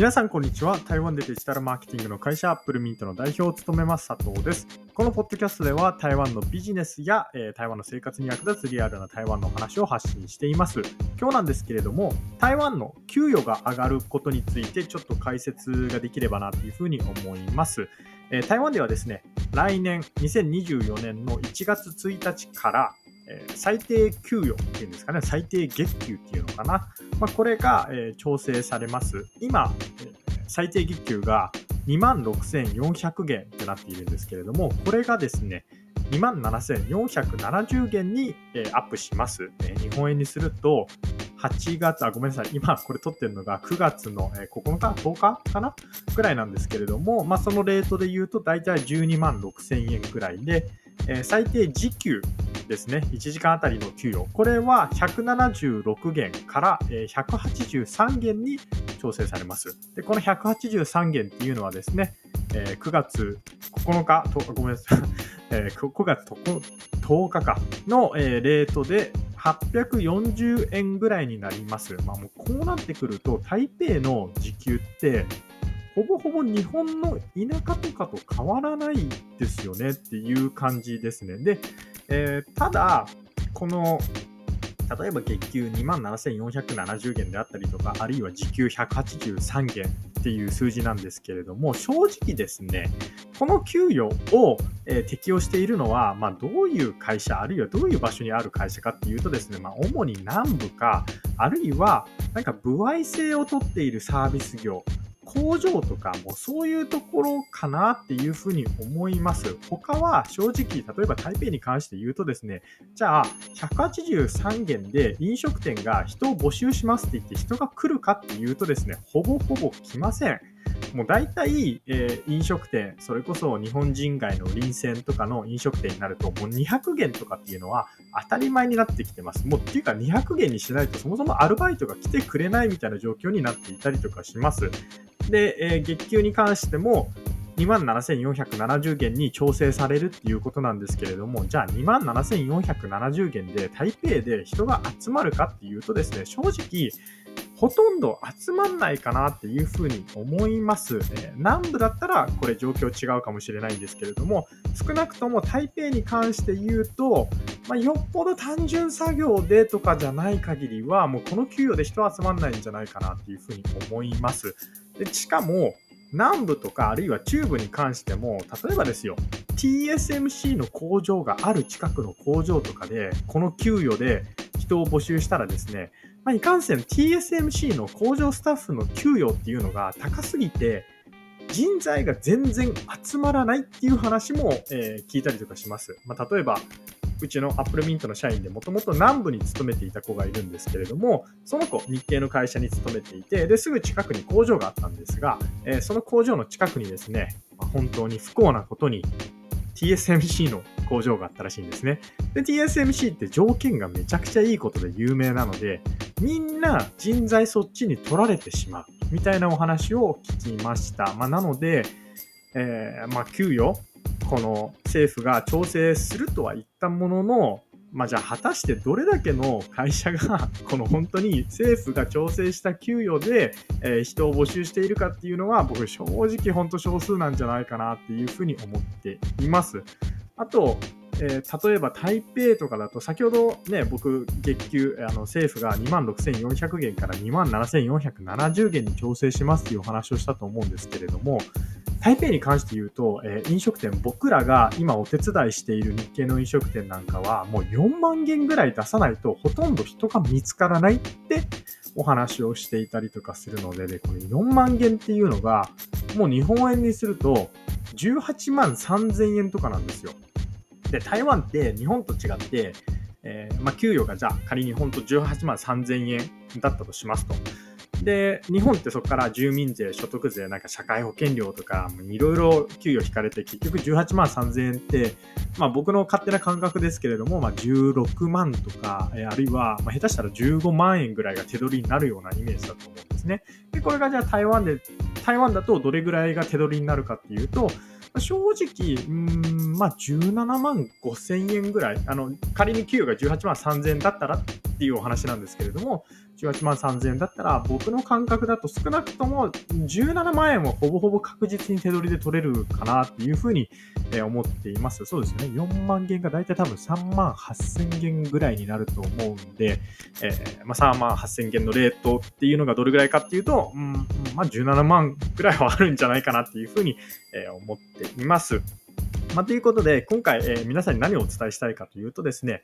皆さん、こんにちは。台湾でデジタルマーケティングの会社、アップルミントの代表を務めます、佐藤です。このポッドキャストでは、台湾のビジネスや、えー、台湾の生活に役立つリアルな台湾の話を発信しています。今日なんですけれども、台湾の給与が上がることについて、ちょっと解説ができればなというふうに思います。え、台湾ではですね、来年2024年の1月1日から、えー、最低給与っていうんですかね、最低月給っていうのかな。まあ、これが、えー、調整されます。今、最低月給が26,400元となっているんですけれども、これがですね、27,470元に、えー、アップします、えー。日本円にすると、8月、あ、ごめんなさい。今これ撮ってるのが9月の9日 ?10 日かな？ぐらいなんですけれども、まあそのレートで言うと大体12万6000円くらいで、えー、最低時給ですね、1時間あたりの給与、これは176元から183元に調整されます。で、この183元っていうのはですね、9月9日、ごめんなさい、9月10日かのレートで840円ぐらいになります。まあもうこうなってくると、台北の時給ってほぼほぼ日本の田舎とかと変わらないですよねっていう感じですね。で、えー、ただ、この、例えば月給27,470元であったりとか、あるいは時給183元っていう数字なんですけれども、正直ですね、この給与を、え、適用しているのは、まあ、どういう会社、あるいはどういう場所にある会社かっていうとですね、まあ、主に南部か、あるいは、なんか、歩合制をとっているサービス業、工場とかもそういうところかなっていうふうに思います。他は正直、例えば台北に関して言うとですね、じゃあ183件で飲食店が人を募集しますって言って人が来るかっていうとですね、ほぼほぼ来ません。もう大体、えー、飲食店、それこそ日本人街の臨戦とかの飲食店になると、もう200元とかっていうのは当たり前になってきてます。もうっていうか200元にしないとそもそもアルバイトが来てくれないみたいな状況になっていたりとかします。で、えー、月給に関しても、27,470元に調整されるっていうことなんですけれども、じゃあ27,470元で台北で人が集まるかっていうとですね、正直、ほとんど集まんないかなっていうふうに思います。え南部だったらこれ状況違うかもしれないんですけれども、少なくとも台北に関して言うと、まあ、よっぽど単純作業でとかじゃない限りは、もうこの給与で人集まんないんじゃないかなっていうふうに思います。でしかも、南部とかあるいは中部に関しても、例えばですよ、TSMC の工場がある近くの工場とかで、この給与で人を募集したらですね、まあ、いかんせん TSMC の工場スタッフの給与っていうのが高すぎて、人材が全然集まらないっていう話も、えー、聞いたりとかします。まあ、例えば、うちのアップルミントの社員でもともと南部に勤めていた子がいるんですけれども、その子、日系の会社に勤めていて、で、すぐ近くに工場があったんですが、えー、その工場の近くにですね、まあ、本当に不幸なことに TSMC の工場があったらしいんですね。で、TSMC って条件がめちゃくちゃいいことで有名なので、みんな人材そっちに取られてしまうみたいなお話を聞きました。まあ、なので、えー、まあ、給与この政府が調整するとは言ったものの、まあ、じゃあ果たしてどれだけの会社が この本当に政府が調整した給与で、え人を募集しているかっていうのは僕正直本当少数なんじゃないかなっていうふうに思っています。あと、えー、例えば台北とかだと、先ほどね、僕、月給、あの政府が26,400元から27,470元に調整しますっていうお話をしたと思うんですけれども、台北に関して言うと、えー、飲食店、僕らが今お手伝いしている日系の飲食店なんかは、もう4万元ぐらい出さないとほとんど人が見つからないってお話をしていたりとかするので、で、この4万元っていうのが、もう日本円にすると18万3000円とかなんですよ。で、台湾って日本と違って、えー、まあ、給与がじゃあ仮に本当18万3000円だったとしますと。で、日本ってそこから住民税、所得税、なんか社会保険料とか、いろいろ給与引かれて、結局18万3000円って、まあ僕の勝手な感覚ですけれども、まあ16万とか、えあるいは、まあ下手したら15万円ぐらいが手取りになるようなイメージだと思うんですね。で、これがじゃあ台湾で、台湾だとどれぐらいが手取りになるかっていうと、正直、うん、まあ、17万5千円ぐらい、あの、仮に給与が18万3千円だったらっていうお話なんですけれども、18万3000円だったら、僕の感覚だと少なくとも17万円はほぼほぼ確実に手取りで取れるかなっていうふうに思っています。そうですね。4万元がだいたい多分3万8000元ぐらいになると思うんで、えー、まあ、3万8000元のレートっていうのがどれぐらいかっていうと、うん、まあ、17万ぐらいはあるんじゃないかなっていうふうに思っています。まあ、ということで、今回、えー、皆さんに何をお伝えしたいかというとですね、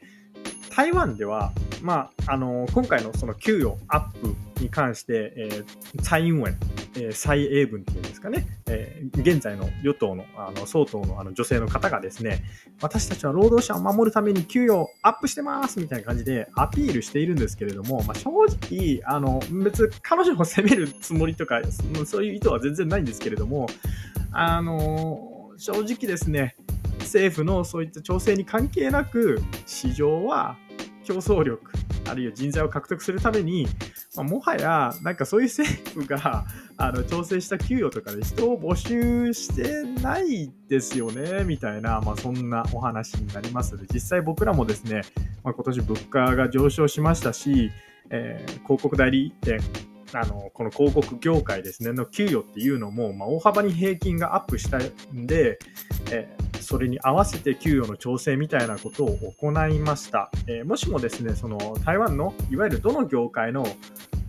台湾では、まあ、あの、今回のその給与アップに関して、えー、蔡英文、えー、蔡英文っていうんですかね、えー、現在の与党のあの総統のあの女性の方がですね、私たちは労働者を守るために給与アップしてますみたいな感じでアピールしているんですけれども、まあ、正直、あの、別彼女を責めるつもりとか、そういう意図は全然ないんですけれども、あの正直ですね、政府のそういった調整に関係なく、市場は競争力、あるいは人材を獲得するために、まあ、もはや、なんかそういう政府が あの調整した給与とかで人を募集してないですよね、みたいな、まあ、そんなお話になります。で実際僕らもですね、まあ、今年物価が上昇しましたし、えー、広告代理店、あの、この広告業界ですね、の給与っていうのも、まあ、大幅に平均がアップしたんで、えー、それに合わせて給与の調整みたいなことを行いました。えー、もしもですね、その台湾のいわゆるどの業界の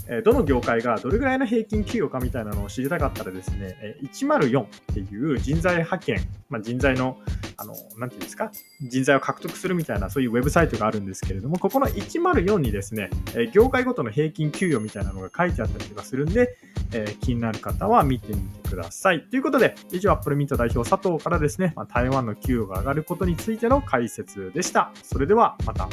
えどの業界がどれぐらいの平均給与かみたいなのを知りたかったらですね、え104っていう人材派遣、まあ、人材の、あの、なんていうんですか、人材を獲得するみたいなそういうウェブサイトがあるんですけれども、ここの104にですね、え業界ごとの平均給与みたいなのが書いてあったりとかするんで、え、気になる方は見てみてください。ということで、以上、アップルミント代表佐藤からですね、まあ、台湾の給与が上がることについての解説でした。それではまた。